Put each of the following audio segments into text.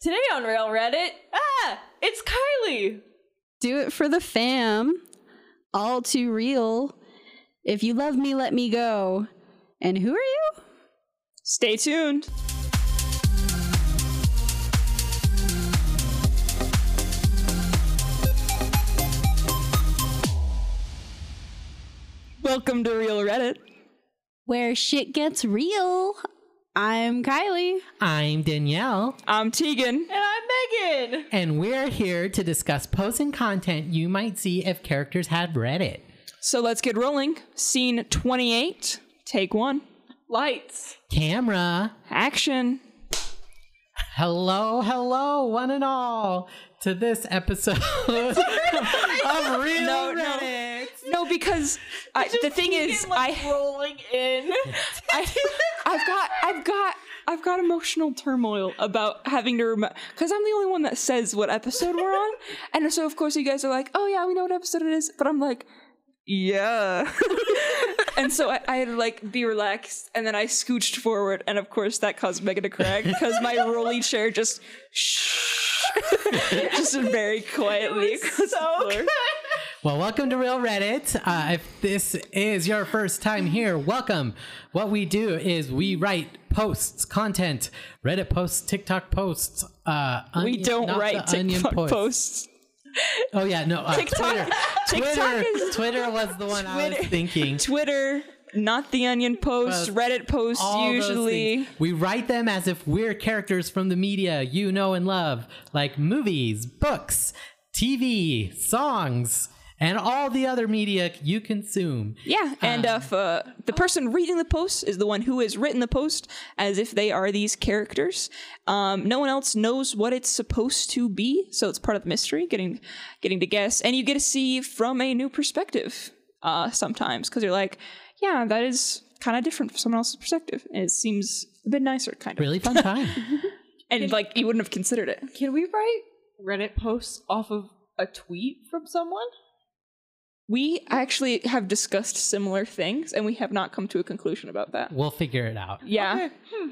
Today on Reel Reddit, ah, it's Kylee. Do it for the fam. All too real. If you love me, let me go. And who are you? Stay tuned. Welcome to Reel Reddit. Where shit gets real. I'm Kylee. I'm Danielle, I'm Tegan. And I'm Megan. and we're here to discuss posts and content you might see if characters had Reddit. So let's get rolling. Scene 28, take one. Lights. Camera. Action. Hello, hello, one and all, to this episode of Real No, no. Reddit. No, because I, the thing is, I rolling in. I, I've got, I've got, I've got emotional turmoil about having to remember because I'm the only one that says what episode we're on, and so of course you guys are like, oh yeah, we know what episode it is, but I'm like, yeah, and so I, I had to like be relaxed, and then I scooched forward, and of course that caused Megan to crack because my rolly chair just, shh, just very quietly across the floor. Well, welcome to Reel Reddit. Uh, if this is your first time here, welcome. What we do is we write posts, content, Reddit posts, TikTok posts. Uh, We onion- don't write onion TikTok posts. Oh yeah, no, uh, TikTok- Twitter. TikTok Twitter, is- Twitter was the one I was thinking. Twitter, not the Onion post, Post, Reddit posts usually. We write them as if we're characters from the media you know and love, like movies, books, TV, songs, and all the other media you consume. Yeah, and Um, uh, if uh, the person reading the post is the one who has written the post as if they are these characters, um, no one else knows what it's supposed to be, so it's part of the mystery, getting getting to guess, and you get to see from a new perspective uh, sometimes because you're like, yeah, that is kind of different from someone else's perspective, and it seems a bit nicer, kind of, Really fun time. and like you wouldn't have considered it. Can we write Reddit posts off of a tweet from someone? We actually have discussed similar things, and we have not come to a conclusion about that. we'll figure it out. Yeah. Okay. Hmm.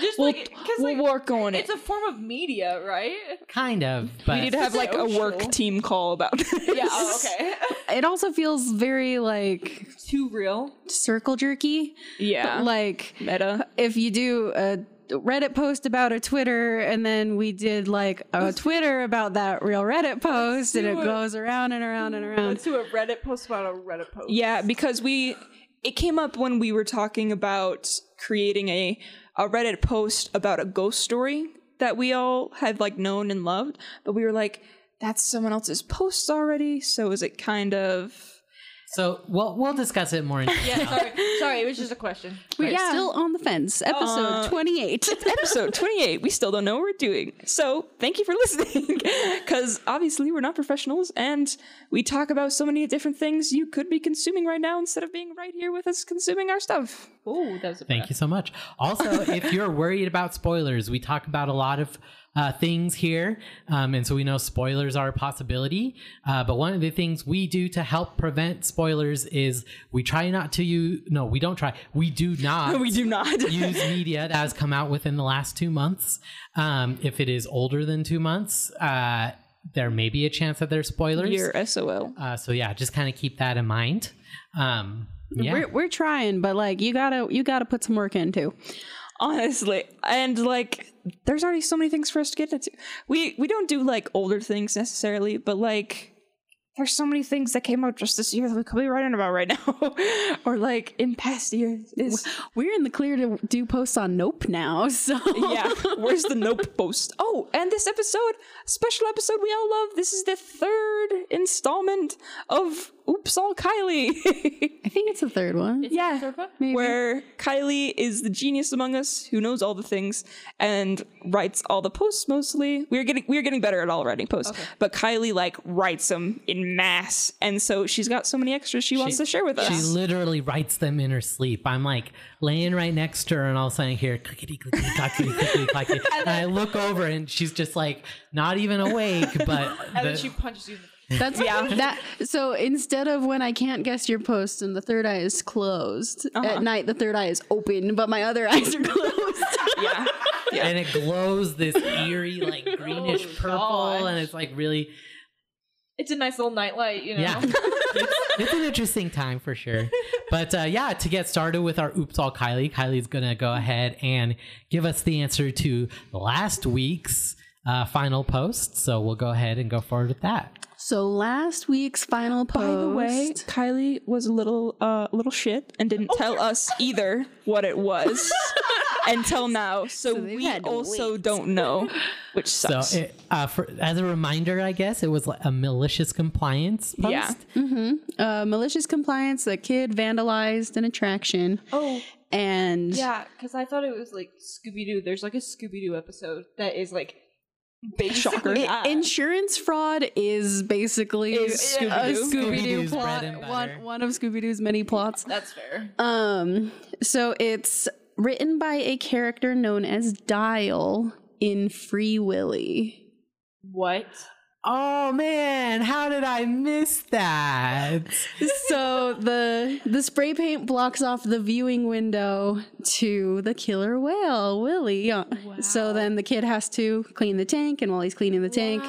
Just we'll, like, because we'll like, work on it. it's a form of media, right? Kind of, but we need to have like a work team call about this. Yeah. Oh, okay. It also feels very like Too real. circle jerky. Yeah. Like Meta. if you do a Reddit post about a Twitter and then we did like a Twitter about that real Reddit post and it do it. goes around and around and around. Let's do a Reddit post about a Reddit post. Yeah, because we it came up when we were talking about creating a a Reddit post about a ghost story that we all had like known and loved, but we were like, that's someone else's post already, so is it kind of so we'll we'll discuss it more. In Yeah. Sorry. Sorry. It was just a question. We're Yeah. still on the fence. Episode Uh, 28. episode 28 we still don't know what we're doing so thank you for listening because obviously we're not professionals and we talk about so many different things you could be consuming right now instead of being right here with us consuming our stuff Oh, that was a Thank you so much. Also, if you're worried about spoilers, we talk about a lot of uh, things here, um, and so we know spoilers are a possibility. Uh, but one of the things we do to help prevent spoilers is we try not to use. No, we don't try. We do not. we do not use media that has come out within the last two months. Um, if it is older than two months, uh, there may be a chance that there's spoilers. your sol Uh, so yeah, just kind of keep that in mind. Um, yeah. We're we're trying, but like you gotta you gotta put some work into. Honestly and like there's already so many things for us to get into. We we don't do like older things necessarily but like there's so many things that came out just this year that we could be writing about right now or like in past years. It's- We're in the clear to do posts on Nope now, so. Yeah where's the nope post? Oh and this episode special episode we all love. This is the third installment of oops all kylee I think it's the third one. yeah Maybe. where kylee is the genius among us who knows all the things and writes all the posts mostly we're getting we're getting better at all writing posts but kylee like writes them in mass and so she's got so many extras she, wants to share with us She literally writes them in her sleep. I'm like laying right next to her, and all of a sudden I hear clickety clickety clackety clickety clackety, and I look over, and she's just like not even awake, but And then she punches you. in the That's yeah. That so instead of when I can't guess your post and the third eye is closed Uh-huh. at night, the third eye is open, but my other eyes are closed. yeah and it glows this eerie, like greenish Oh, purple, gosh. and it's like really, It's a nice little nightlight, you know. yeah. it's, it's an interesting time for sure. But uh, yeah, to get started with our Oops All Kylee, Kylee's gonna go ahead and give us the answer to last week's uh, final post. So we'll go ahead and go forward with that. So last week's final post. By the way, Kylee was a little uh little shit and didn't tell us either what it was until now. So, So we also wait. don't know, which So sucks. it, uh, for, as a reminder, I guess it was like a malicious compliance post. Yeah. uh, malicious compliance, the kid vandalized an attraction, Oh, and yeah, because I thought it was like Scooby Doo. There's like a Scooby Doo episode that is like Shocker. Basically I- that. insurance fraud is basically Is a Scooby-Doo. Scooby Doo plot. bread and butter. One, one of Scooby Doo's many plots. That's fair. Um, so it's written by a character known as Dial in Free Willy. What? Oh man, how did I miss that? so the the spray paint blocks off the viewing window to the killer whale Willie. Uh, So then the kid has to clean the tank, and while he's cleaning the tank,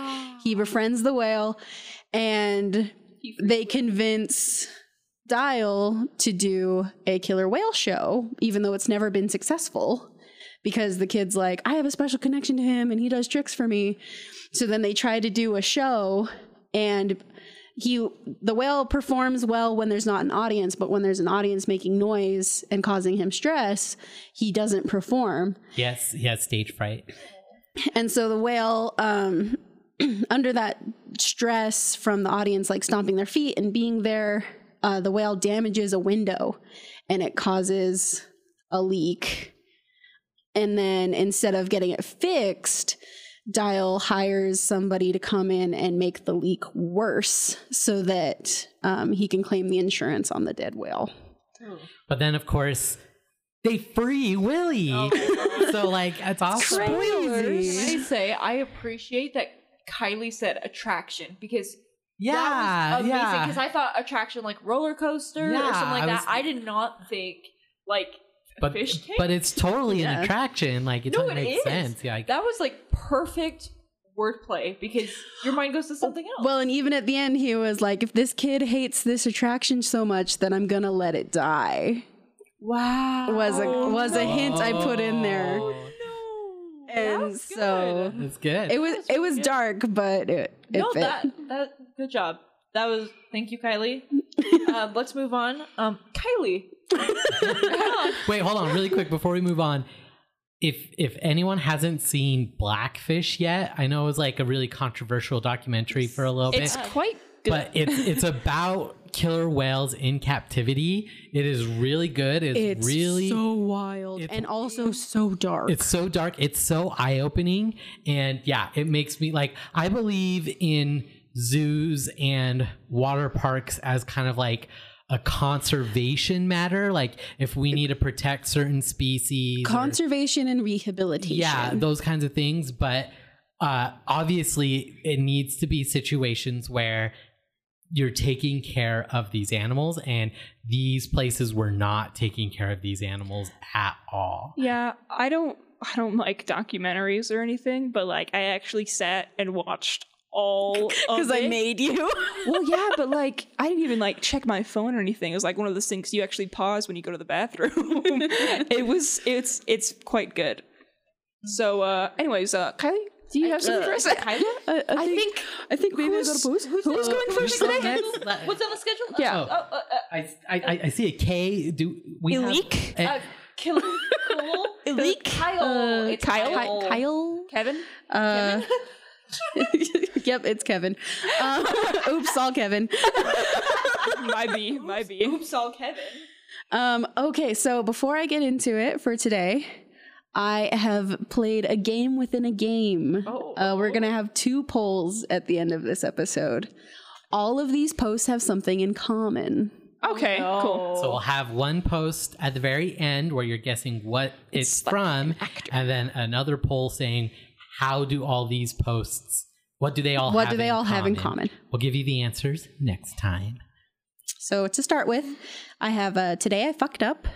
he befriends the whale, and they convince Dial to do a killer whale show, even though it's never been successful. Because the kid's like, I have a special connection to him and he does tricks for me. So then they try to do a show and he the whale performs well when there's not an audience, but when there's an audience making noise and causing him stress, he doesn't perform. yes, he has stage fright. And so the whale, um, under that stress from the audience, like stomping their feet and being there, uh, the whale damages a window and it causes a leak. And then instead of getting it fixed, Dial hires somebody to come in and make the leak worse so that um, he can claim the insurance on the dead whale. But then, of course, they free Willie. so like, it's awesome. Can I say I appreciate that Kylee said attraction because Yeah, that was amazing. yeah. Because I thought attraction like roller coaster or something like I that. was- I did not think like a but fish tank. but it's totally an attraction. Like it no, doesn't it make is. sense. Yeah, like, that was like perfect wordplay because your mind goes to something else. Well, and even at the end, he was like, if this kid hates this attraction so much, then I'm going to let it die. wow, Was a, was a hint I put in there. Oh, And was so It's good. it was, was it was good. dark, but it, it no, fit. that that good job. That was thank you, Kylee. um, let's move on. Um, Kylee, Wait, hold on, really quick before we move on. If if anyone hasn't seen Blackfish yet, I know it was like a really controversial documentary for a little it's bit, It's quite good. but it's it's about killer whales in captivity. It is really good. It's, It's really so wild and also so dark. it's so dark it's so eye-opening and yeah it makes me like i believe in zoos and water parks as kind of like a conservation matter like if we need to protect certain species or- conservation and rehabilitation. yeah those kinds of things but uh obviously it needs to be situations where you're taking care of these animals and these places were not taking care of these animals at all Yeah, I don't I don't like documentaries or anything, but like I actually sat and watched all because I made you. Well, yeah, but like I didn't even like check my phone or anything. It was like one of those things you actually pause when you go to the bathroom. it was it's it's quite good. So uh anyways, uh Kylee, do you have something for us? Kylee. I, I think I think maybe I got Who's- a post. who's- Who's uh, going first today? next? Let- What's on the schedule? Yeah. Oh, oh, uh, uh, I, I, I see a K. Do we have- Elite? eh, uh, Kill, cool. Elite? Kyle. Uh, it's Kyle? Kyle. Kyle. Kyle? Kevin? Yep, it's Kevin. Uh, oops, all Kevin. My B, my B. Oops, all Kevin. Um, okay, so before I get into it for today, I have played a game within a game. Oh. Uh, we're going to have two polls at the end of this episode. All of these posts have something in common. Okay, cool. So we'll have one post at the very end where you're guessing what it's, from, and then another poll saying how do all these posts, what do they all What have do they in all have in common? We'll give you the answers next time. So to start with, I have uh, Today I Fucked Up,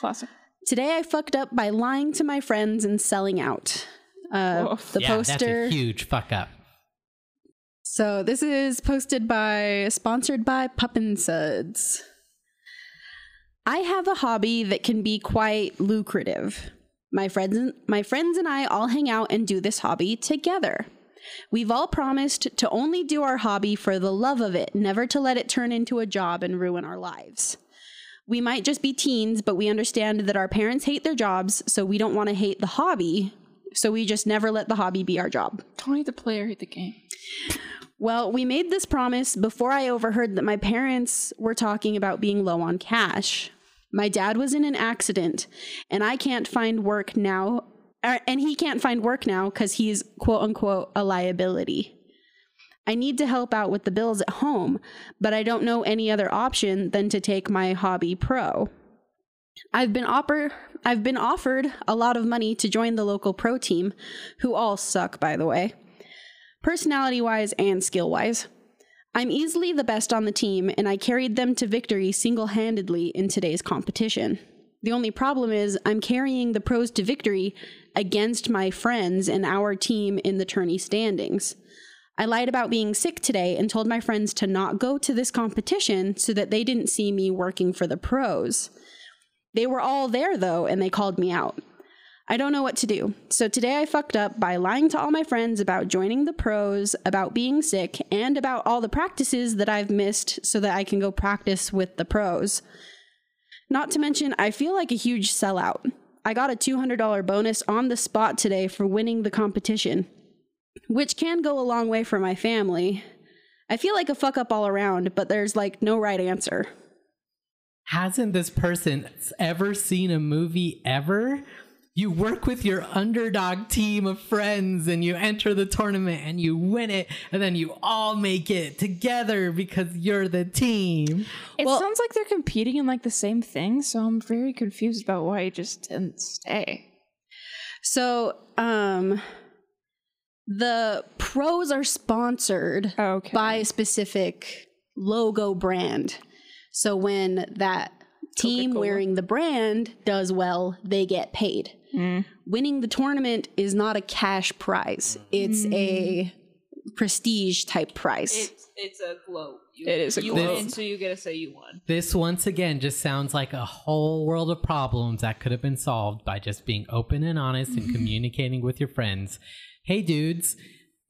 Classic. Today I fucked up by lying to my friends and selling out. Uh, the yeah, poster. that's a huge fuck up. So this is posted by, sponsored by Puppin Suds. I have a hobby that can be quite lucrative. My friends, my friends and I all hang out and do this hobby together. We've all promised to only do our hobby for the love of it, never to let it turn into a job and ruin our lives. We might just be teens, but we understand that our parents hate their jobs, so we don't want to hate the hobby. So we just never let the hobby be our job. Don't hate the player, hate the game. Well, we made this promise before I overheard that my parents were talking about being low on cash. My dad was in an accident, and I can't find work now, er, and he can't find work now because he's quote unquote a liability. I need to help out with the bills at home, but I don't know any other option than to take my hobby pro. I've been I've been offered a lot of money to join the local pro team, who all suck by the way personality wise and skill wise. I'm easily the best on the team, and I carried them to victory single handedly in today's competition. The only problem is, I'm carrying the pros to victory against my friends and our team in the tourney standings. I lied about being sick today and told my friends to not go to this competition so that they didn't see me working for the pros. They were all there though, and they called me out. I don't know what to do. So today I fucked up by lying to all my friends about joining the pros, about being sick, and about all the practices that I've missed so that I can go practice with the pros. Not to mention, I feel like a huge sellout. I got a $200 bonus on the spot today for winning the competition, which can go a long way for my family. I feel like a fuck up all around, but there's like no right answer. Hasn't this person ever seen a movie ever? You work with your underdog team of friends and you enter the tournament and you win it, and then you all make it together because you're the team. It Well- sounds like they're competing in like the same thing, so I'm very confused about why he just didn't stay. So, um, the pros are sponsored Okay. by a specific logo brand. So when that team Coca-Cola. wearing the brand does well, they get paid. Mm. Winning the tournament is not a cash prize; it's a prestige type prize. It's it's a globe. You, It is a you globe. win, so you get to say you won. This once again just sounds like a whole world of problems that could have been solved by just being open and honest and communicating with your friends. Hey, dudes,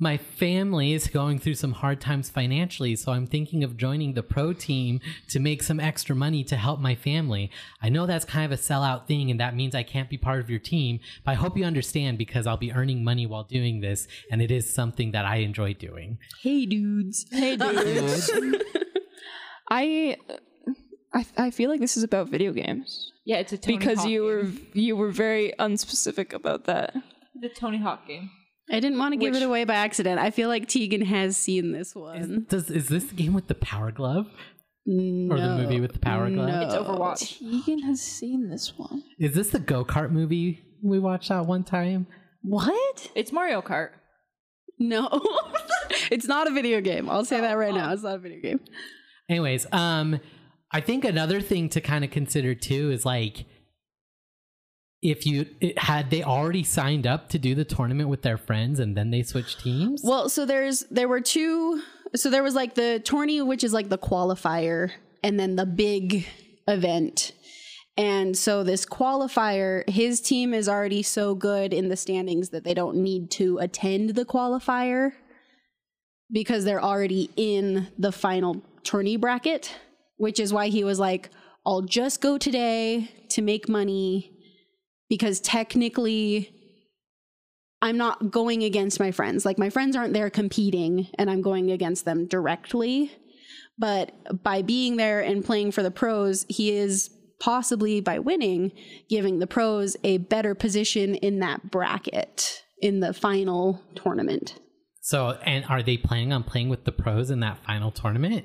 my family is going through some hard times financially, so I'm thinking of joining the pro team to make some extra money to help my family. I know that's kind of a sellout thing, and that means I can't be part of your team, but I hope you understand because I'll be earning money while doing this, and it is something that I enjoy doing. hey, dudes! Hey, dudes. I, I, I feel like this is about video games Yeah, it's a Tony because Hawk you were game. you were very unspecific about that. the Tony Hawk game. I didn't want to give Which- it away by accident. I feel like Tegan has seen this Is, one. does, is this the game with the power glove? No. Or the movie with the power glove? No. It's Overwatch. Tegan has seen this one. Is this the go kart movie we watched that one time? What? It's Mario Kart. No. it's not a video game. I'll say that right now. It's not a video game. Anyways, um, I think another thing to kind of consider too is like if you had they already signed up to do the tournament with their friends and then they switched teams. Well, so there's there were two so there was like the tourney which is like the qualifier and then the big event. And so this qualifier, his team is already so good in the standings that they don't need to attend the qualifier because they're already in the final tourney bracket, which is why he was like, I'll just go today to make money because technically I'm not going against my friends. Like my friends aren't there competing and I'm going against them directly. But by being there and playing for the pros, he is possibly by winning giving the pros a better position in that bracket in the final tournament. so, and are they planning on playing with the pros in that final tournament?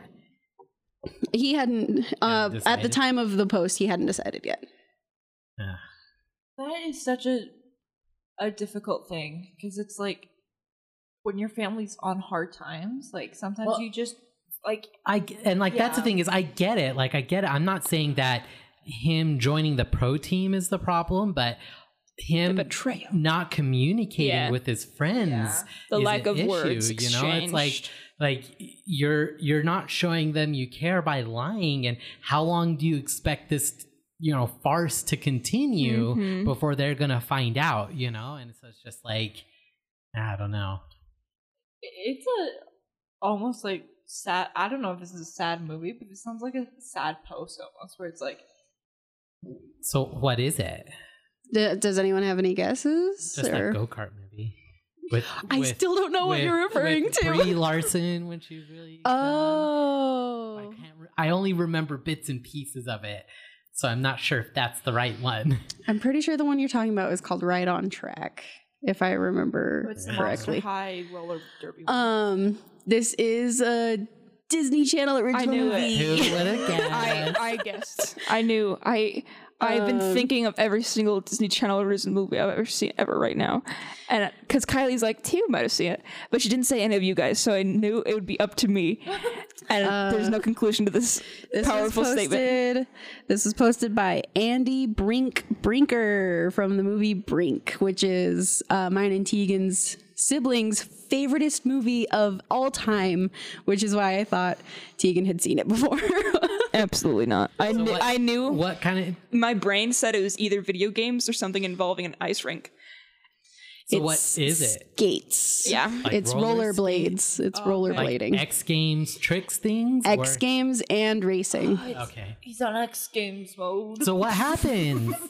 He hadn't uh, at the time of the post he hadn't decided yet. Uh, That is such a a difficult thing because it's like when your family's on hard times, like sometimes Well- you just like I and like that's the thing is I get it. Like I get it. I'm not saying that him joining the pro team is the problem, but him betrayal. not communicating Yeah. with his friends, Yeah. The is lack an of issue, words You know, it's like like you're you're not showing them you care by lying, and how long do you expect this? You know, farce to continue Mhm. before they're gonna find out. You know, and so it's just like I don't know. It's a almost like sad. I don't know if this is a sad movie, but it sounds like a sad post almost, where it's like So what is it? D- does anyone have any guesses? Just or- that go kart movie. With, I with- still don't know what with- you're referring with to. Brie Larson when she was really. young. I oh, can't. Re- I only remember bits and pieces of it, so I'm not sure if that's the right one. I'm pretty sure the one you're talking about is called Right on Track, if I remember it's the Monster correctly. High roller derby. one. Um, this is a Disney Channel original I knew it. movie. Who would have I, guessed? I guessed. I knew. I I've been Um, thinking of every single Disney Channel original movie I've ever seen ever right now, and because Kylee's like, Tia might have seen it, but she didn't say any of you guys, so I knew it would be up to me. And there's no conclusion to this, Uh, This powerful was statement. posted, This was posted by Andy Brink Brinker from the movie Brink, which is uh, mine and Tegan's siblings' favoriteest movie of all time, which is why I thought Tegan had seen it before. Absolutely not. I knew. what- I knew. What kind of? My brain said it was either video games or something involving an ice rink. So It's is it? Skates. Yeah. Like it's roller rollerblades. It's oh, rollerblading. Like X Games tricks things. X or- Games and racing. Okay. He's on X Games mode. So what happens?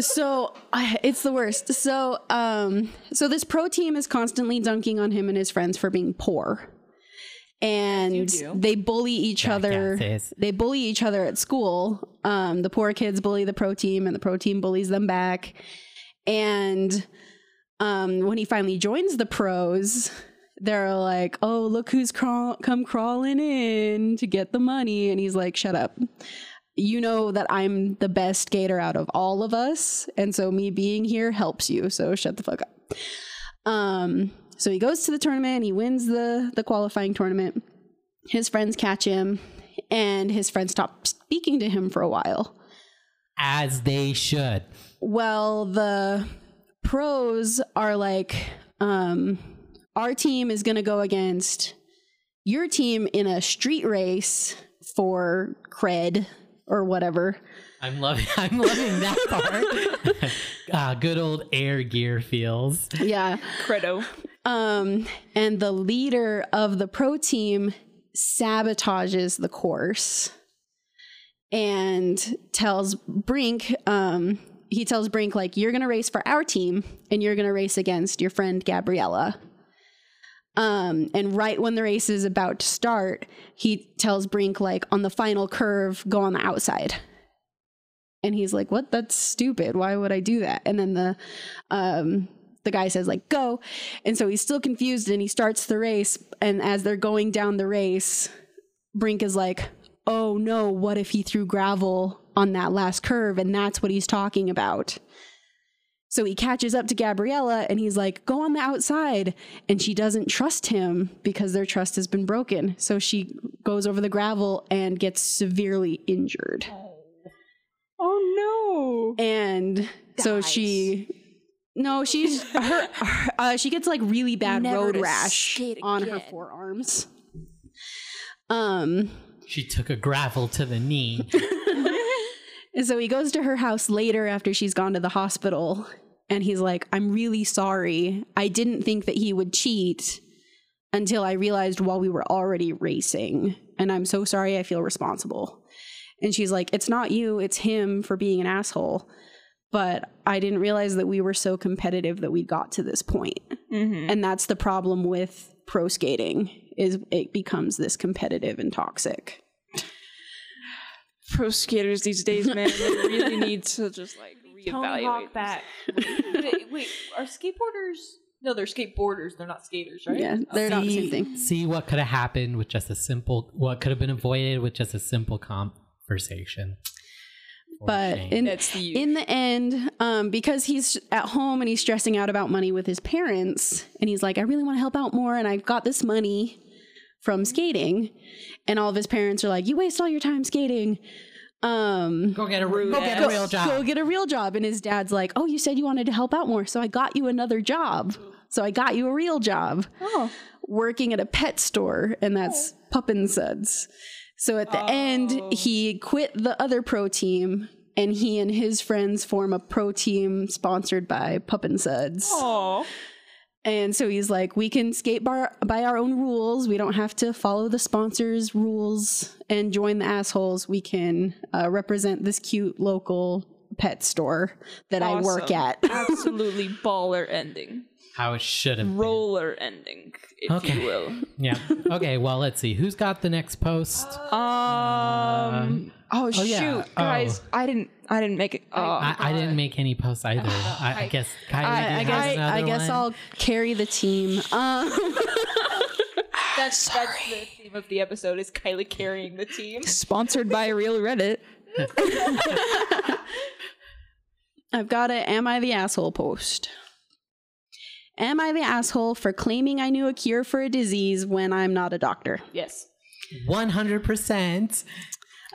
So I- it's the worst. So um so this pro team is constantly dunking on him and his friends for being poor. And do. they bully each other. Jackasses. They bully each other at school. Um the poor kids bully the pro team and the pro team bullies them back. And um when he finally joins the pros, they're like, "Oh, look who's crawl- come crawling in to get the money." And he's like, "Shut up." You know that I'm the best gator out of all of us, and so me being here helps you. So shut the fuck up. Um, so he goes to the tournament, he wins the the qualifying tournament. His friends catch him, and his friends stop speaking to him for a while. As they should. Well, the pros are like, um, our team is going to go against your team in a street race for cred or whatever. I'm loving. I'm loving that part. uh, good old air gear feels. Yeah. Credo. Um, and the leader of the pro team sabotages the course and tells Brink, um, he tells Brink, like, you're going to race for our team and you're going to race against your friend Gabriella. Um, and right when the race is about to start, he tells Brink, like, on the final curve, go on the outside. And he's like, what? That's stupid. Why would I do that? And then the, um, the guy says like go and so he's still confused and he starts the race and as they're going down the race brink is like oh no what if he threw gravel on that last curve and that's what he's talking about so he catches up to gabriella and he's like go on the outside. And she doesn't trust him because their trust has been broken. So she goes over the gravel and gets severely injured. Oh no. and so she no she's her, her- uh, she gets like really bad Never road rash skate on her forearms. Um She took a gravel to the knee. and so he goes to her house later after she's gone to the hospital and he's like i'm really sorry. I didn't think that he would cheat until i realized while we were already racing. And i'm so sorry i feel responsible. And she's like it's not you it's him for being an asshole. But i didn't realize that we were so competitive that we got to this point. Mm-hmm. and that's the problem with pro skating is it becomes this competitive and toxic. Pro skaters these days, man, they really need to just like reevaluate. Hawk back. wait, wait, are skateboarders? No, they're skateboarders. They're not skaters, right? yeah they're not the see, same thing see what could have happened with just a simple. What could have been avoided with just a simple conversation. For but in, the in the end um, because he's at home and he's stressing out about money with his parents and he's like i really want to help out more and I've got this money from skating and all of his parents are like you waste all your time skating Um, Go get a go get go, a real job. go get a real job. And his dad's like, oh, you said you wanted to help out more, so I got you another job. So I got you a real job. Oh. working at a pet store, and that's Puppin Suds. So at the end, he quit the other pro team, and he and his friends form a pro team sponsored by Puppin Suds. Oh. And so he's like, we can skate bar- by our own rules. We don't have to follow the sponsors' rules and join the assholes. We can uh, represent this cute local pet store that I work at. Absolutely baller ending. How it should have been. Roller ending, if Okay. you will. Yeah. Okay. Well, let's see. Who's got the next post? Um. oh shoot, yeah. guys! Oh. I didn't. I didn't make it. Oh, I, I didn't make any posts either. I, I guess Kylee, do you I, I guess, another I guess one? I'll carry the team. Um, That's, that's the theme of the episode is Kylee carrying the team. sponsored by Real Reddit. I've got a Am I the Asshole post. Am I the asshole for claiming I knew a cure for a disease when I'm not a doctor? Yes. One hundred percent. Is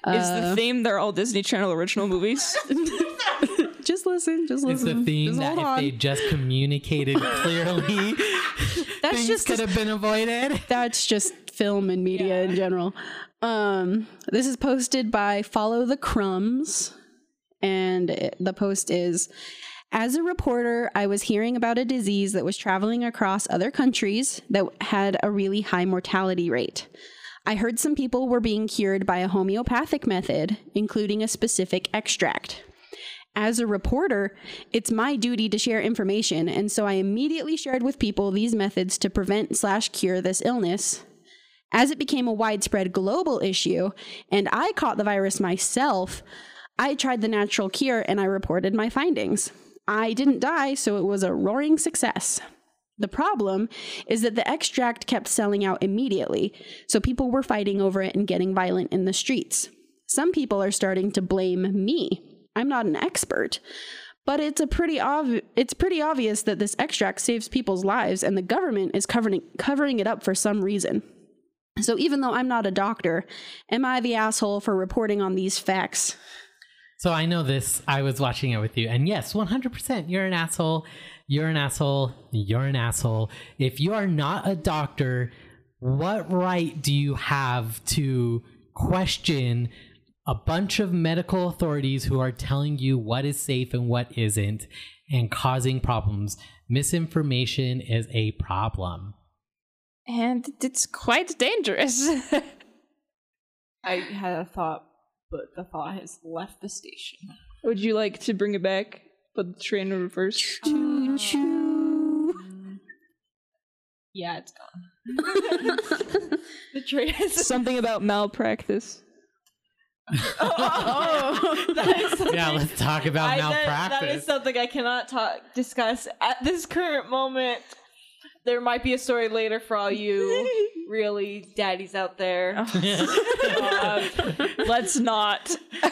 Uh, the theme they're all Disney Channel original movies? Just listen, just listen. It's the theme just that if on. they just communicated clearly, That's things just could have been avoided. that's just film and media in general. Um, this is posted by Follow the Crumbs, and it, the post is. As a reporter, I was hearing about a disease that was traveling across other countries that had a really high mortality rate. I heard some people were being cured by a homeopathic method, including a specific extract. As a reporter, it's my duty to share information, and so I immediately shared with people these methods to prevent slash cure this illness. As it became a widespread global issue, and I caught the virus myself, I tried the natural cure and I reported my findings. I didn't die, so it was a roaring success. The problem is that the extract kept selling out immediately, so people were fighting over it and getting violent in the streets. Some people are starting to blame me. I'm not an expert, but it's a pretty obvi- it's pretty obvious that this extract saves people's lives and the government is covering covering it up for some reason. So even though I'm not a doctor, am I the asshole for reporting on these facts? So I know this. I was watching it with you, and yes, one hundred percent. You're an asshole. You're an asshole. You're an asshole. If you are not a doctor, what right do you have to question a bunch of medical authorities who are telling you what is safe and what isn't and causing problems? Misinformation is a problem. and it's quite dangerous. I had a thought, but the thought has left the station. Would you like to bring it back? Put the train in reverse. Choo choo. Yeah, it's gone. the train is Something about malpractice. oh, that is something- Yeah, let's talk about I- that- that malpractice. is something I cannot talk discuss at this current moment. There might be a story later for all you really daddies out there. Uh, let's not.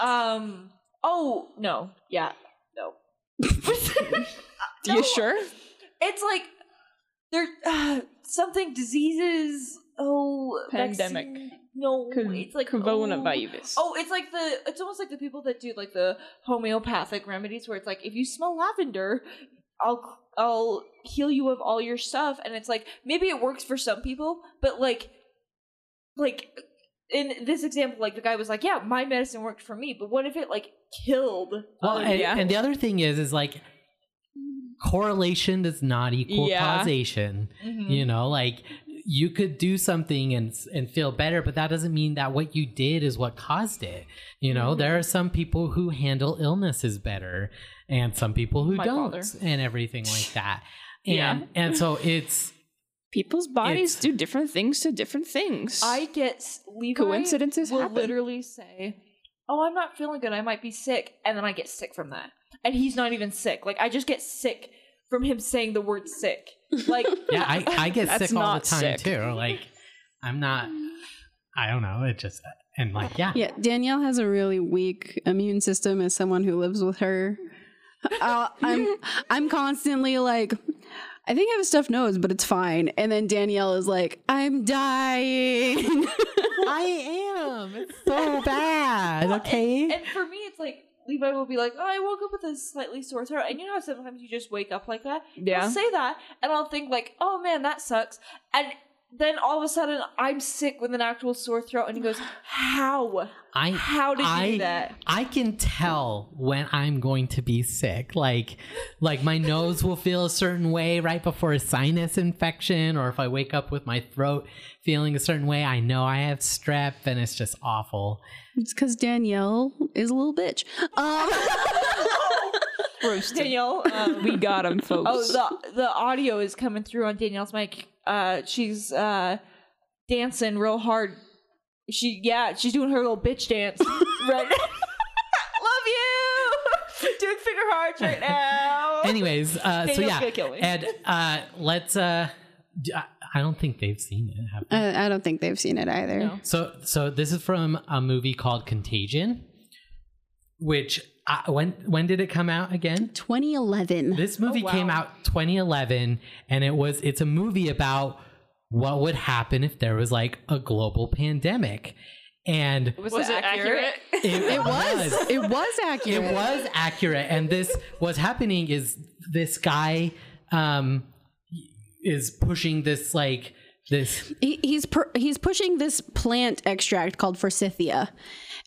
Um. Oh no. Yeah. No. You sure? It's like there uh, something diseases. Oh, Pandemic. vaccine- No, Con- it's like coronavirus. Oh, it's like the. It's almost like the people that do like the homeopathic remedies, where it's like if you smell lavender, I'll I'll heal you of all your stuff, and it's like maybe it works for some people, but like, like in this example, like the guy was like, yeah, my medicine worked for me, but what if it like killed? Well, other and, yeah. and the other thing is, is like correlation does not equal Yeah. causation. Mhm. You know, like you could do something and and feel better, but that doesn't mean that what you did is what caused it. You know, mm-hmm. there are some people who handle illnesses better, and some people who My don't, father. and everything like that. And, Yeah. and so it's People's bodies It's- do different things to different things. I get s- Levi Coincidences will happen. literally say, "Oh, I'm not feeling good. I might be sick," and then I get sick from that. And he's not even sick. Like I just get sick from him saying the word sick. Like yeah, I I get sick all the time sick. too. Like I'm not. I don't know. It just and like yeah. Yeah, Danielle has a really weak immune system as someone who lives with her. Uh, I'm I'm constantly like I think I have a stuffed nose, but it's fine. And then Danielle is like, I'm dying. I am. It's so bad. Okay. And for me, it's like Levi will be like, "Oh, I woke up with a slightly sore throat," and you know how sometimes you just wake up like that. Yeah. I'll say that, and I'll think like, "Oh man, that sucks," and then all of a sudden I'm sick with an actual sore throat, and he goes, "How? I How did you I, do that?" I can tell when I'm going to be sick. Like like my nose will feel a certain way right before a sinus infection or if I wake up with my throat feeling a certain way, I know I have strep and it's just awful. it's because Danielle is a little bitch. Um, Roasted. Danielle, um, We got him, folks. oh the the audio is coming through on Danielle's mic. Uh, she's uh dancing real hard. She yeah, she's doing her little bitch dance. right. Love you. doing finger hearts right now. Anyways, uh, so Daniel's yeah, gonna kill me. and uh, let's. Uh, d- I- I don't think they've seen it. Have they? I, I don't think they've seen it either. No. So, so this is from a movie called Contagion, which uh, when when did it come out again? 2011. This movie Oh, wow. came out 2011, and it was it's a movie about what would happen if there was like a global pandemic, and Was, Was it accurate? it, It was. It was accurate. it was accurate and this what's happening is this guy um is pushing this like this He, he's per, he's pushing this plant extract called forsythia,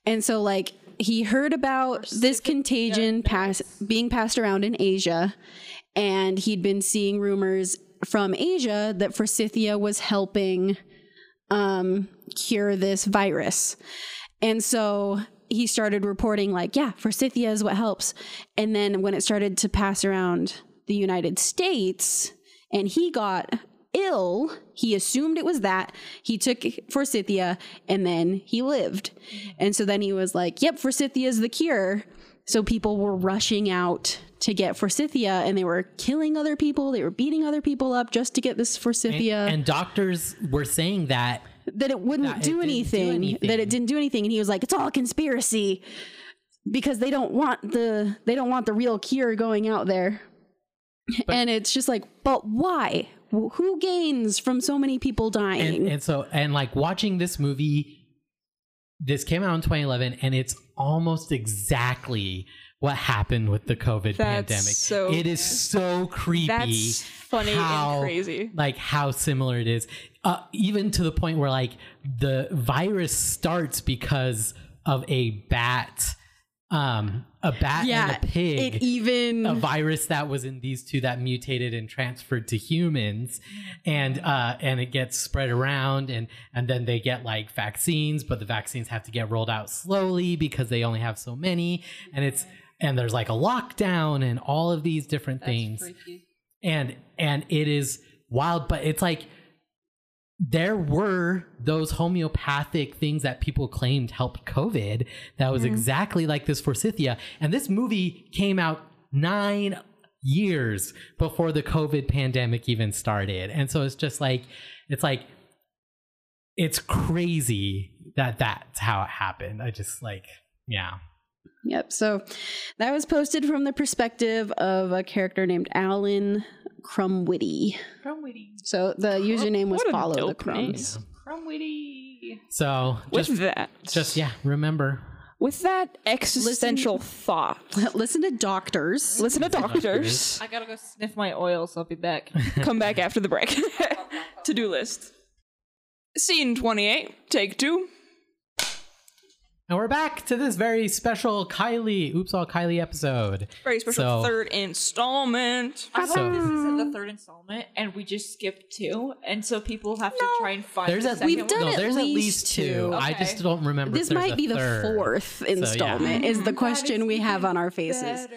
and so like he heard about this contagion pass being passed around in Asia, and he'd been seeing rumors from Asia that forsythia was helping um, cure this virus, and so he started reporting like, yeah, forsythia is what helps, and then when it started to pass around the United States, and he got ill. He assumed it was that. He took forsythia and then he lived. And so then he was like, yep, forsythia is the cure. So people were rushing out to get forsythia and they were killing other people. They were beating other people up just to get this forsythia. and doctors were saying that that it wouldn't That do, didn't do anything, anything. That it didn't do anything. And he was like, it's all a conspiracy because they don't want the they don't want the real cure going out there. and it's just like, but why? Wh- Who gains from so many people dying? and, and so and like watching this movie this came out in 2011 and it's almost exactly what happened with the covid That's pandemic so- it is so creepy That's funny how- and crazy. like how similar it is uh, even to the point where like the virus starts because of a bat um a bat yeah, and a pig it even a virus that was in these two that mutated and transferred to humans. And uh and it gets spread around and and then they get like vaccines but the vaccines have to get rolled out slowly because they only have so many. And it's and there's like a lockdown and all of these different things. freaky. and and it is wild but it's like there were those homeopathic things that people claimed helped covid that was mm-hmm. exactly like this forsythia. And this movie came out nine years before the covid pandemic even started. And so it's just like it's like it's crazy that that's how it happened. I just like yeah. Yep. So that was posted from the perspective of a character named Alan Krumwiede. Krumwiede. So the username was follow the dope name. crumbs. Krumwiede. so With that, just yeah remember with that existential thought, Listen to doctors. listen to doctors. I gotta go sniff my oil, so I'll be back. Come back after the break. to do list. Scene 28, take two. And we're back to this very special kylee oops all kylee episode Very special So- third installment. I So- hope this isn't the third installment, and we just skipped two, and so people have to try and find. There's the at second We've one. done no, at there's at least least two. two. I just don't remember. This if might a be the third. fourth yeah. installment, is the question we have on our faces.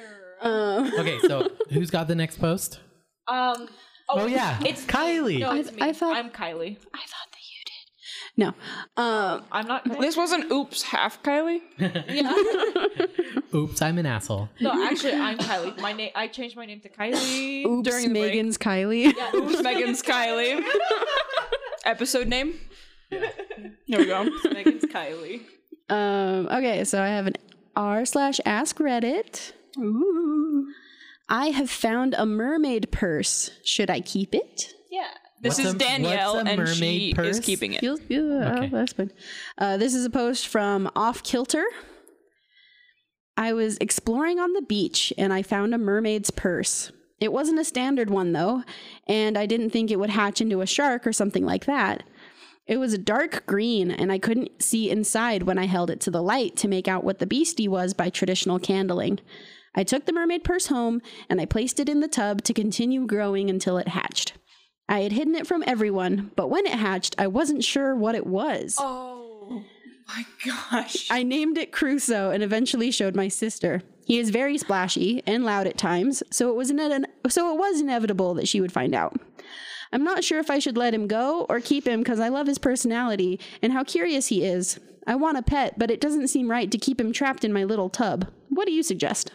Um, Okay, so who's got the next post? Um. Oh, yeah, it's Kylee. No, I- it's me. I thought- I'm Kylee. I thought that you did. No. Um, I'm not. This wasn't oops half Kylee. Yeah. Oops, I'm an asshole. No, actually, I'm Kylee. My name. I changed my name to Kylee. oops, During the break. Megan's Kylee. Yeah, Oops, Megan's Kylee. Episode name. There we go. Megan's Kylee. Um, okay, so I have an r slash ask Reddit. Ooh. I have found a mermaid purse. Should I keep it? Yeah. This What's is a- Danielle, and she purse? is keeping it. Feels yeah, Okay. that's good. Uh, this is a post from Off Kilter. I was exploring on the beach and I found a mermaid's purse. It wasn't a standard one though, and I didn't think it would hatch into a shark or something like that. It was a dark green, and I couldn't see inside when I held it to the light to make out what the beastie was by traditional candling. I took the mermaid purse home and I placed it in the tub to continue growing until it hatched. I had hidden it from everyone, but when it hatched, I wasn't sure what it was. Oh my gosh. I named it Crusoe and eventually showed my sister. He is very splashy and loud at times, so it was ine- so it was inevitable that she would find out. I'm not sure if I should let him go or keep him because I love his personality and how curious he is. I want a pet, but it doesn't seem right to keep him trapped in my little tub. What do you suggest?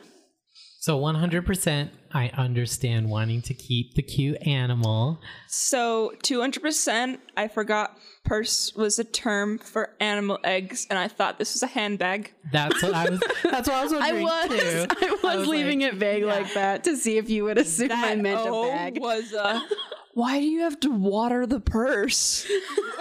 So 100%, I understand wanting to keep the cute animal. So 200%, I forgot purse was a term for animal eggs, and I thought this was a handbag. That's what I was. That's what I was I was too. I was, was leaving like, it vague like that to see if you would assume I meant oh a bag. was a, why do you have to water the purse?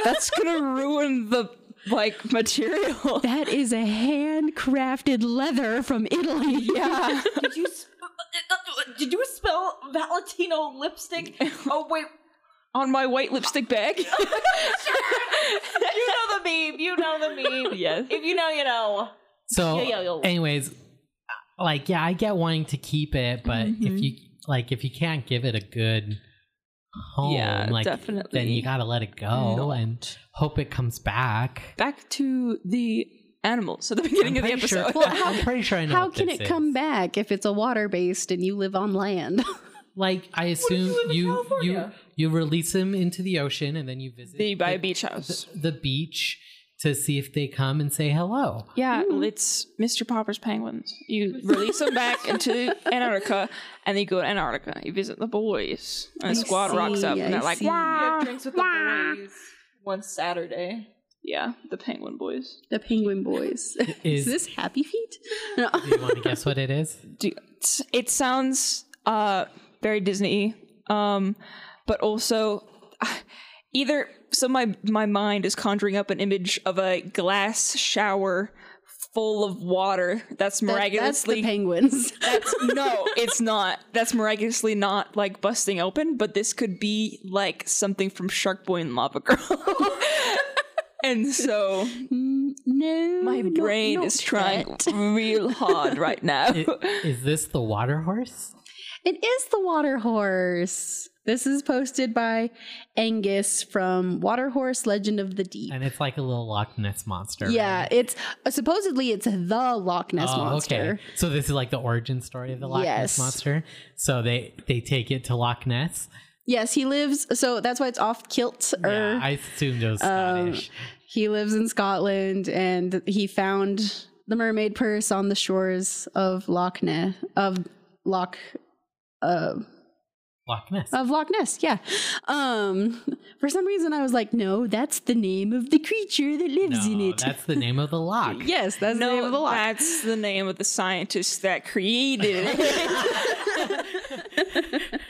That's gonna ruin the like material. That is a handcrafted leather from Italy. Yeah. Did you sp- did you spell Valentino lipstick? Oh wait, On my white lipstick bag. you know the meme. You know the meme. Yes. If you know, you know. So, Yeah, yeah, yeah. anyways, like, yeah, I get wanting to keep it, but Mm-hmm. if you like, if you can't give it a good home, Yeah, like, definitely then you gotta let it go Not. and hope it comes back. Back to the animals at the beginning of the Pretty sure- episode. I'm pretty sure I know. How what can this it come back if it's a water based and you live on land? Like, I assume live in you you you release them into the ocean and then you visit Then you buy a beach house. the beach to see if they come and say hello. Yeah, it's Mr. Popper's penguins. You release them back into Antarctica, and then you go to Antarctica. You visit the boys, and the I squad rocks up, see, and they're I like, see. You drinks with the boys one Saturday. Yeah, the penguin boys. the penguin boys. Is- Is this Happy Feet? No. Do you want to guess what it is? Do, it's- it sounds uh very Disney, um, but also either. So my my mind is conjuring up an image of a glass shower full of water that's That- that's the miraculously penguins. That's no, it's not. That's miraculously not like busting open, but this could be like something from Shark Boy and Lava Girl. And so no. my brain not is trying that. real hard right now. I- Is this the water horse? It is the water horse. This is posted by Angus from Water Horse Legend of the Deep. And it's like a little Loch Ness monster. Yeah, right? it's uh, supposedly it's the Loch Ness Oh, monster. okay. So this is like the origin story of the Loch Yes. Ness monster. So they they take it to Loch Ness. Yes, he lives. So that's why it's off kilt. Or yeah, I assumed it was um, Scottish. he lives in Scotland, and he found the mermaid purse on the shores of Loch Ness of Loch. Uh, Loch Ness. of Loch Ness, yeah. Um, for some reason, I was like, no, that's the name of the creature that lives in it. that's the name of the loch. yes, that's the name of the loch. that's the name of the scientist that created it.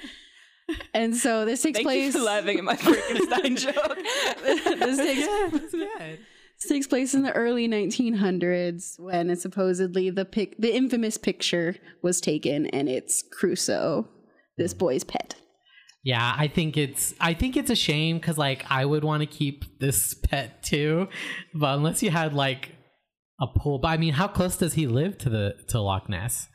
And so this takes Thank place. you for laughing at my Frankenstein joke. this takes That's good. This takes place in the early 1900s when it's supposedly the pic- the infamous picture was taken, and it's Crusoe, this boy's pet. Yeah, I think it's I think it's a shame because like I would want to keep this pet too, but unless you had like a pool. But I mean, how close does he live to the to Loch Ness?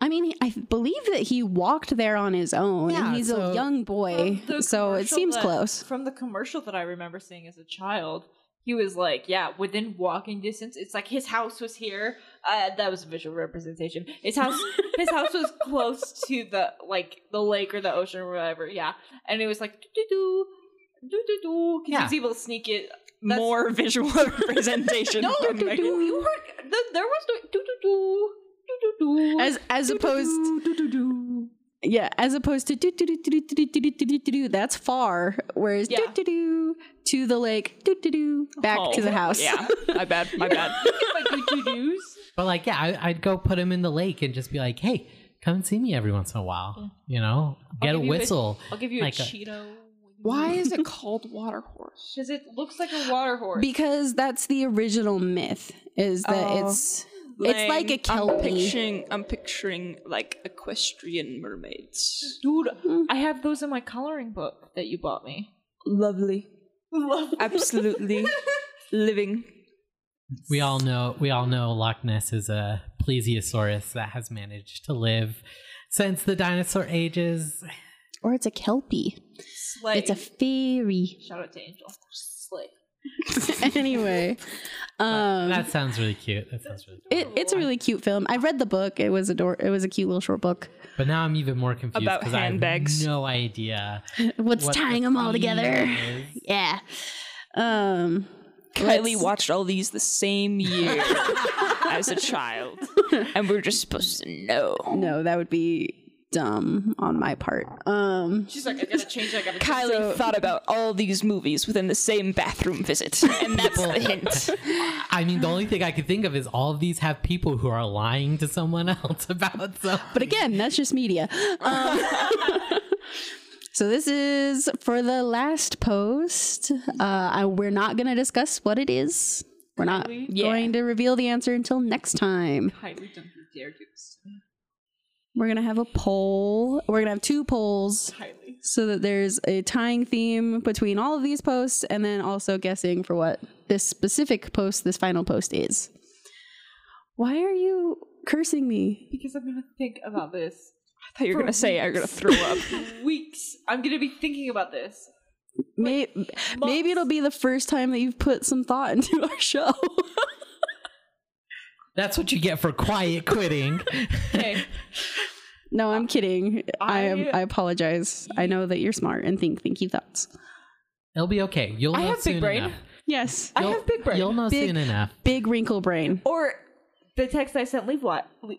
I mean, I believe that he walked there on his own, Yeah, and he's so- a young boy, so it seems that- close. From the commercial that I remember seeing as a child, he was like, yeah, within walking distance. It's like his house was here. Uh, that was a visual representation. His house, his house was close to the like the lake or the ocean or whatever. Yeah, and it was like do do do do do do. Because Yeah. he was able to sneak it. That's- More visual representation. No, from do Megan. do. You heard? The, there was no do do do do do do. As as opposed, yeah, as opposed to do do do do do do do do do do do. That's far. Whereas do do do to the lake, do do do back to Oh, the house. Yeah, my bad, my bad. my do do do's. But like, yeah, I, I'd go put him in the lake and just be like, "Hey, come and see me every once in a while. You know, get a give you a- whistle. I'll give you like a a- Cheeto. Why is it called water horse? Because it looks like a water horse. Because that's the original myth. Is that Oh. it's it's like a I'm kelpie. picturing, I'm picturing like equestrian mermaids. Dude, Hmm. I have those in my coloring book that you bought me. Lovely. Absolutely living. We all know we all know Loch Ness is a plesiosaurus that has managed to live since the dinosaur ages. or it's a kelpie. Slay. It's a fairy. Shout out to Angel. Slay. anyway, um, that sounds really cute. That sounds really cute. it, it's a really cute film. I read the book. It was ador- It was a cute little short book. But now I'm even more confused About because I have handbags. no idea What's what the tying them all together? is. Yeah. Um, Kylee let's- watched all these the same year as a child, and we're just supposed to know. No, that would be dumb on my part. Um, She's like, I gotta change. I gotta. Kylee thought about all these movies within the same bathroom visit, and that's the hint. I mean, the only thing I could think of is all of these have people who are lying to someone else about something. but again, that's just media. Um, so this is for the last post. Uh, I, we're not going to discuss what it is. We're not Kylee? Yeah. going to reveal the answer until next time. Kylee, don't you dare do this to me. We're going to have a poll. We're going to have two polls Kylee. so that there's a tying theme between all of these posts and then also guessing for what this specific post, this final post is. Why are you cursing me? Because I'm gonna think about this. I thought you were gonna say I'm gonna throw up. Weeks. I'm gonna be thinking about this. May- maybe it'll be the first time that you've put some thought into our show. That's what you get for quiet quitting. Okay. no, I'm kidding. I am, I- I apologize. I know that you're smart and think thinky thoughts. It'll be okay. You'll I know have big soon brain. enough. Yes. I You'll- have big brain. You'll know Big- soon enough. Big wrinkle brain. Or the text I sent Levi. Le-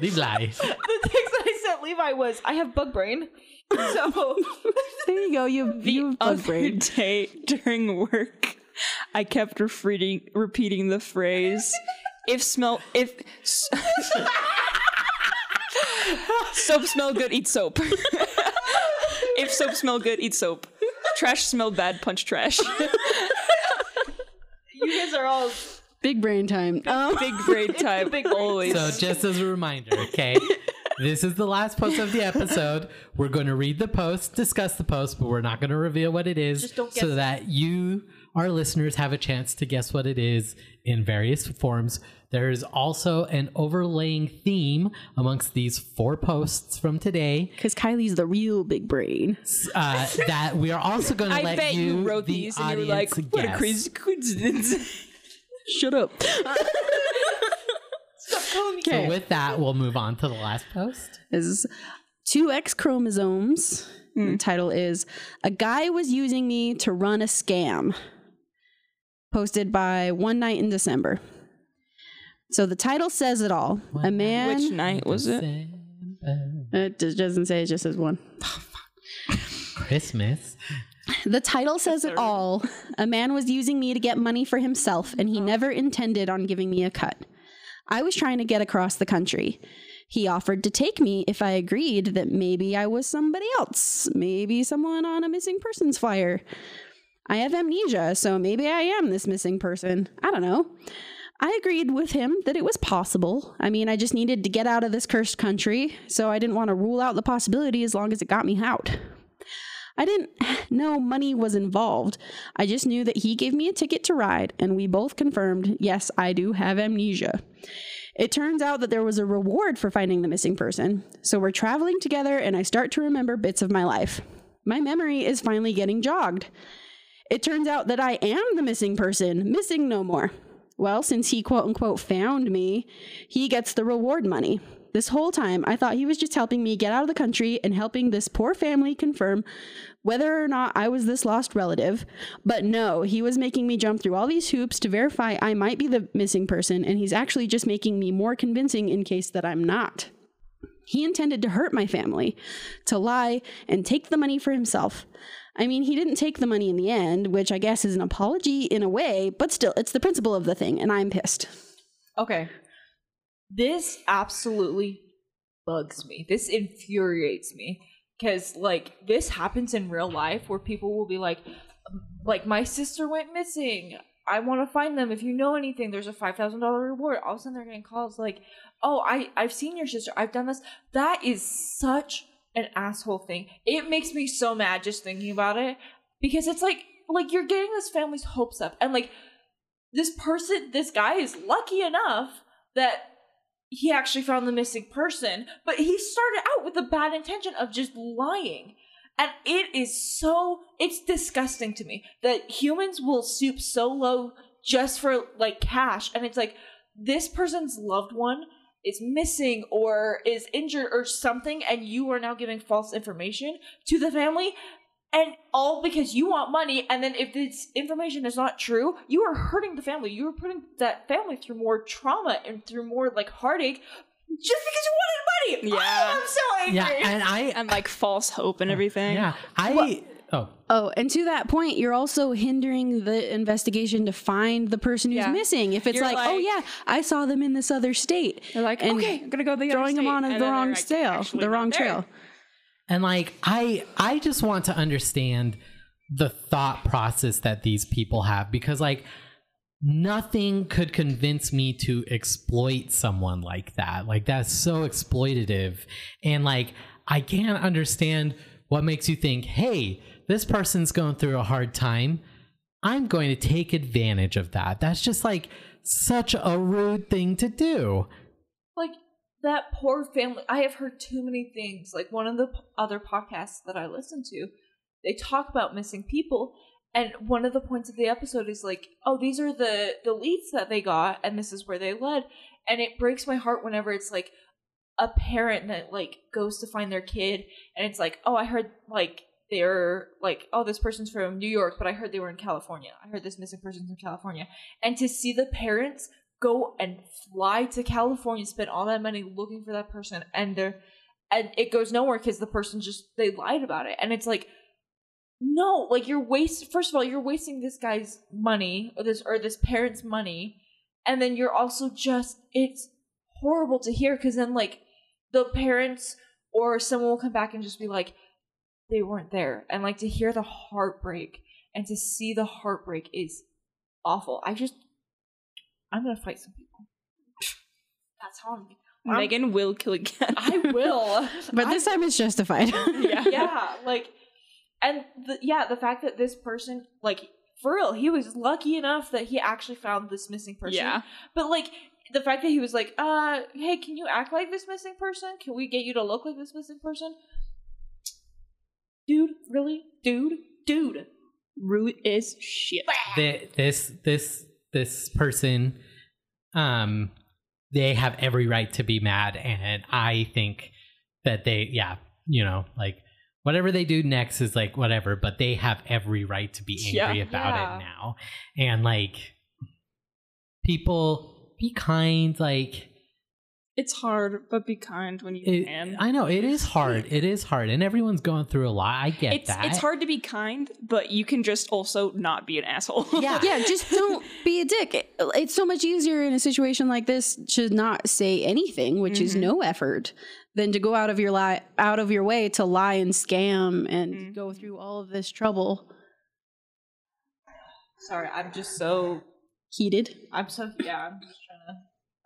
Leave lies. the text that I sent Levi was, "I have bug brain." So There you go. You you have bug Other brain. day during work, I kept repeating repeating the phrase, "If smell if soap smell good, eat soap." if soap smell good, eat soap. Trash smell bad, punch trash. you guys are all Big brain time. Um, Big brain time, Big brain. always. So just as a reminder, okay? This is the last post of the episode. We're going to read the post, discuss the post, but we're not going to reveal what it is Just don't so guess. that you our listeners have a chance to guess what it is in various forms. There is also an overlaying theme amongst these four posts from today Because Kylee's the real big brain. uh, that we are also going to I let bet you, you wrote the these and you were like, audience, "What a crazy coincidence." Shut up. So with that, we'll move on to the last post. is two X chromosomes. The hmm. title is A Guy Was Using Me to Run a Scam. Posted by One Night in December. So the title says it all. A man. Which night was it? it just doesn't say, it just says one. Oh, Christmas. The title says it all. A man was using me to get money for himself, and he oh. never intended on giving me a cut. I was trying to get across the country. He offered to take me if I agreed that maybe I was somebody else, maybe someone on a missing persons flyer. I have amnesia, so maybe I am this missing person. I don't know. I agreed with him that it was possible. I mean, I just needed to get out of this cursed country, so I didn't want to rule out the possibility as long as it got me out. I didn't know money was involved. I just knew that he gave me a ticket to ride, and we both confirmed yes, I do have amnesia. It turns out that there was a reward for finding the missing person, so we're traveling together, and I start to remember bits of my life. My memory is finally getting jogged. It turns out that I am the missing person, missing no more. Well, since he quote unquote found me, he gets the reward money. This whole time, I thought he was just helping me get out of the country and helping this poor family confirm whether or not I was this lost relative. But no, he was making me jump through all these hoops to verify I might be the missing person, and he's actually just making me more convincing in case that I'm not. He intended to hurt my family, to lie, and take the money for himself. I mean, he didn't take the money in the end, which I guess is an apology in a way, but still, it's the principle of the thing, and I'm pissed. okay. This absolutely bugs me. This infuriates me because like this happens in real life where people will be like, um, like my sister went missing. I want to find them. If you know anything, there's a five thousand dollar reward. All of a sudden, they're getting calls like, "Oh, I I've seen your sister. I've done this." That is such an asshole thing. It makes me so mad just thinking about it because it's like like you're getting this family's hopes up and like this person this guy is lucky enough that he actually found the missing person but he started out with the bad intention of just lying. And it is so it's disgusting to me that humans will stoop so low just for like cash and it's like this person's loved one is missing or is injured or something and you are now giving false information to the family and all because you want money and then if this information is not true you are hurting the family you are putting that family through more trauma and through more like heartache just because you wanted money Yeah. oh, i'm so angry Yeah, and I and like false hope and everything. yeah I oh Oh, and to that point, you're also hindering the investigation to find the person who's Yeah. missing. If it's You're like, oh yeah, I saw them in this other state, They're like, and okay, I'm gonna go the other throwing them on And the wrong like, trail, the not wrong there. trail. And like I I just want to understand the thought process that these people have because like nothing could convince me to exploit someone like that. Like that's so exploitative. And like I can't understand what makes you think, "Hey, this person's going through a hard time. I'm going to take advantage of that." That's just like such a rude thing to do. like that poor family i have heard too many things like one of the other podcasts that i listen to they talk about missing people and one of the points of the episode is like oh these are the the leads that they got and this is where they led and it breaks my heart whenever it's like a parent that like goes to find their kid and it's like oh i heard like they're like oh this person's from new york but i heard they were in california. I heard this missing person's in california. And to see the parents go and fly to california spend all that money looking for that person and they're and it goes nowhere because the person just they lied about it. And it's like no like you're waste first of all you're wasting this guy's money or this or this parent's money and then you're also just it's horrible to hear because then like the parents or someone will come back and just be like they weren't there. And like to hear the heartbreak and to see the heartbreak is awful. I just i'm gonna fight some people that's how i'm I'm- Megan will kill again. i will But I this time it's justified. yeah. yeah, like, and the, yeah, the fact that this person, like, for real, he was lucky enough that he actually found this missing person. Yeah. But like, the fact that he was like, uh, hey, can you act like this missing person? Can we get you to look like this missing person? Dude, really, dude, dude. Rude is shit. Th- this this this person um they have every right to be mad and i think that they yeah you know like whatever they do next is like whatever but they have every right to be angry Yeah. about Yeah. it now and like people be kind like It's hard, but be kind when you it, can. i know it is hard it is hard and everyone's going through a lot i get it's that it's hard to be kind, but you can just also not be an asshole. Yeah. yeah, just don't be a dick. It- It's so much easier in a situation like this to not say anything, which is Mhm. no effort, than to go out of your li- out of your way to lie and scam and Mhm. go through all of this trouble. Sorry, I'm just so, Heated. I'm so, yeah, I'm just trying to,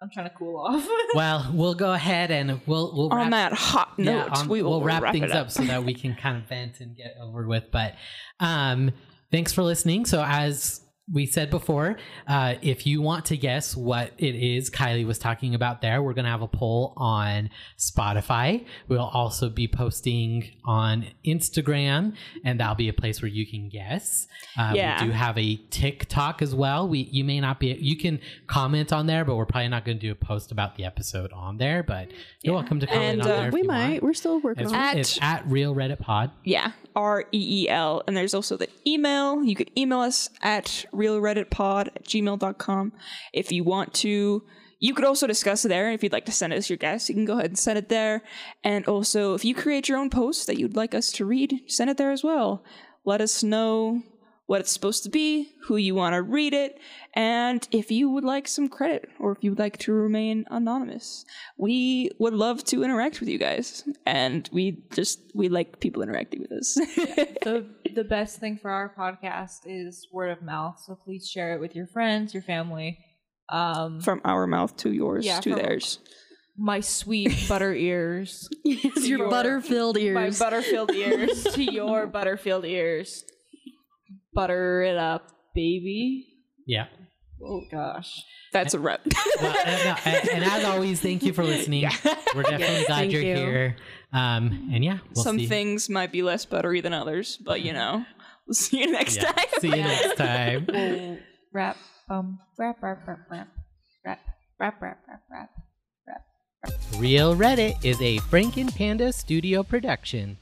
I'm trying to cool off. well we'll go ahead and we'll we'll On wrap that hot note, yeah, um, we will we'll wrap, it things up. so that we can kind of vent and get over with. But um, thanks for listening. So as we said before, uh, if you want to guess what it is Kylee was talking about there, we're going to have a poll on Spotify. We'll also be posting on Instagram, and that'll be a place where you can guess. Uh, Yeah. We do have a TikTok as well. We you may not be you can comment on there, but we're probably not going to do a post about the episode on there. But you're Yeah. welcome to comment And, on uh, there. if We you might. want. We're still working It's, on it. At- it's at Reel Reddit Pod. Yeah, R E E L. And there's also the email. You could email us at reelredditpod at gmail.com if you want to. You could also discuss there. If you'd like to send us your guess, you can go ahead and send it there. And also, if you create your own post that you'd like us to read, send it there as well. Let us know what it's supposed to be, who you want to read it, and if you would like some credit or if you would like to remain anonymous. We would love to interact with you guys, and we just we like people interacting with us. the the best thing for our podcast is word of mouth. So please share it with your friends, your family. Um, From our mouth to yours Yeah, to theirs. my sweet butter ears, It's your, your- butter-filled ears. my ears. butterfield ears to your butter filled ears. Butter it up, baby. Yeah. Oh gosh. That's a rep. Well, and, no, and- and as always, thank you for listening. We're definitely glad Thank you're you. here. Um, and yeah, we'll Some see. things might be less buttery than others, but you know, we'll see you next Yeah. time. See you next time. We'll wrap um wrap wrap wrap wrap wrap wrap wrap wrap wrap. Reel Reddit is a Franken Panda studio production.